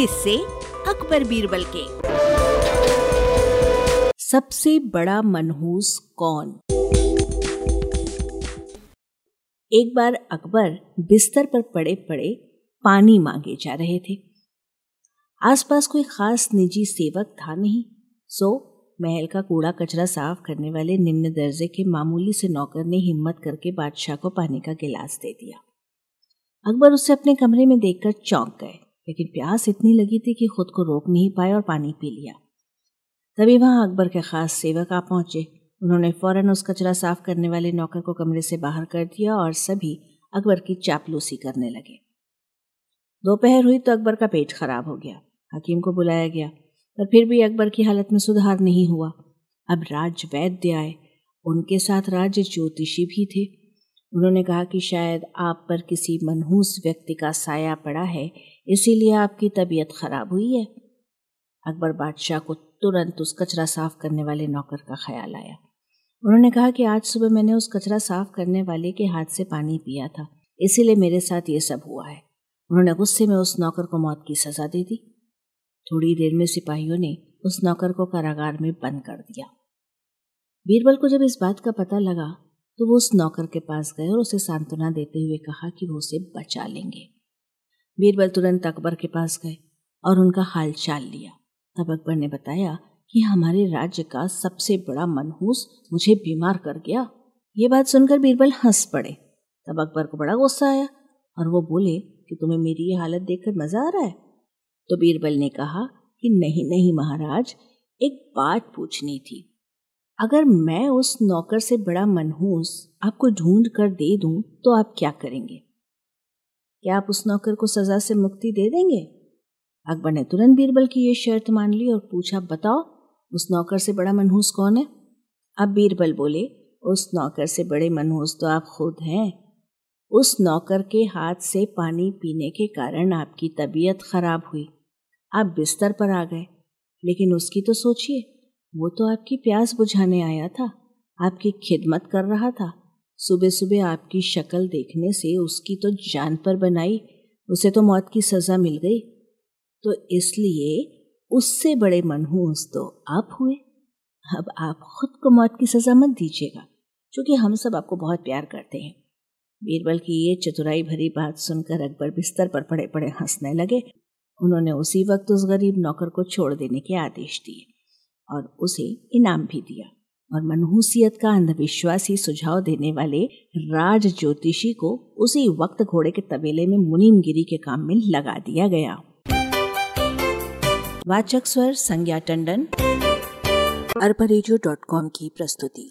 किससे अकबर बीरबल के। सबसे बड़ा मनहूस कौन? एक बार अकबर बिस्तर पर पड़े पड़े पानी मांगे जा रहे थे। आसपास कोई खास निजी सेवक था नहीं, सो महल का कूड़ा कचरा साफ़ करने वाले निम्न दर्जे के मामूली से नौकर ने हिम्मत करके बादशाह को पानी का गिलास दे दिया। अकबर उसे अपने कमरे में देखकर चौंक गए। लेकिन प्यास इतनी लगी थी कि खुद को रोक नहीं पाए और पानी पी लिया। तभी वहाँ अकबर के खास सेवक आ पहुँचे। उन्होंने फ़ौरन उस कचरा साफ़ करने वाले नौकर को कमरे से बाहर कर दिया और सभी अकबर की चापलूसी करने लगे। दोपहर हुई तो अकबर का पेट खराब हो गया। हकीम को बुलाया गया, पर फिर भी अकबर की हालत में सुधार नहीं हुआ। अब राज वैद्य आए। उनके साथ राज्य ज्योतिषी भी थे। उन्होंने कहा कि शायद आप पर किसी मनहूस व्यक्ति का साया पड़ा है, इसीलिए आपकी तबीयत खराब हुई है। अकबर बादशाह को तुरंत उस कचरा साफ़ करने वाले नौकर का ख्याल आया। उन्होंने कहा कि आज सुबह मैंने उस कचरा साफ़ करने वाले के हाथ से पानी पिया था, इसीलिए मेरे साथ ये सब हुआ है। उन्होंने गुस्से में उस नौकर को मौत की सजा दे दी। थोड़ी देर में सिपाहियों ने उस नौकर को कारागार में बंद कर दिया। बीरबल को जब इस बात का पता लगा तो वो उस नौकर के पास गए और उसे सांत्वना देते हुए कहा कि वो उसे बचा लेंगे। बीरबल तुरंत अकबर के पास गए और उनका हाल चाल लिया। तब अकबर ने बताया कि हमारे राज्य का सबसे बड़ा मनहूस मुझे बीमार कर गया। ये बात सुनकर बीरबल हंस पड़े। तब अकबर को बड़ा गुस्सा आया और वो बोले कि तुम्हें मेरी ये हालत देखकर मज़ा आ रहा है? तो बीरबल ने कहा कि नहीं नहीं महाराज, एक बात पूछनी थी। अगर मैं उस नौकर से बड़ा मनहूस आपको ढूंढ कर दे दूँ तो आप क्या करेंगे? क्या आप उस नौकर को सजा से मुक्ति दे देंगे? अकबर ने तुरंत बीरबल की यह शर्त मान ली और पूछा, बताओ, उस नौकर से बड़ा मनहूस कौन है? अब बीरबल बोले, उस नौकर से बड़े मनहूस तो आप खुद हैं। उस नौकर के हाथ से पानी पीने के कारण आपकी तबीयत खराब हुई। आप बिस्तर पर आ गए, लेकिन उसकी तो सोचिए वो तो आपकी प्यास बुझाने आया था, आपकी खिदमत कर रहा था। सुबह सुबह आपकी शक्ल देखने से उसकी तो जान पर बनाई, उसे तो मौत की सजा मिल गई। तो इसलिए उससे बड़े मनहूस तो आप हुए। अब आप खुद को मौत की सजा मत दीजिएगा, क्योंकि हम सब आपको बहुत प्यार करते हैं। बीरबल की ये चतुराई भरी बात सुनकर अकबर बिस्तर पर पड़े पड़े हंसने लगे। उन्होंने उसी वक्त उस गरीब नौकर को छोड़ देने के आदेश दिए। और उसे इनाम भी दिया। और मनहूसियत का अंधविश्वासी सुझाव देने वाले राज ज्योतिषी को उसी वक्त घोड़े के तबेले में मुनीमगिरी के काम में लगा दिया गया। वाचक स्वर संज्ञा टंडन अरबरेजियो की प्रस्तुति।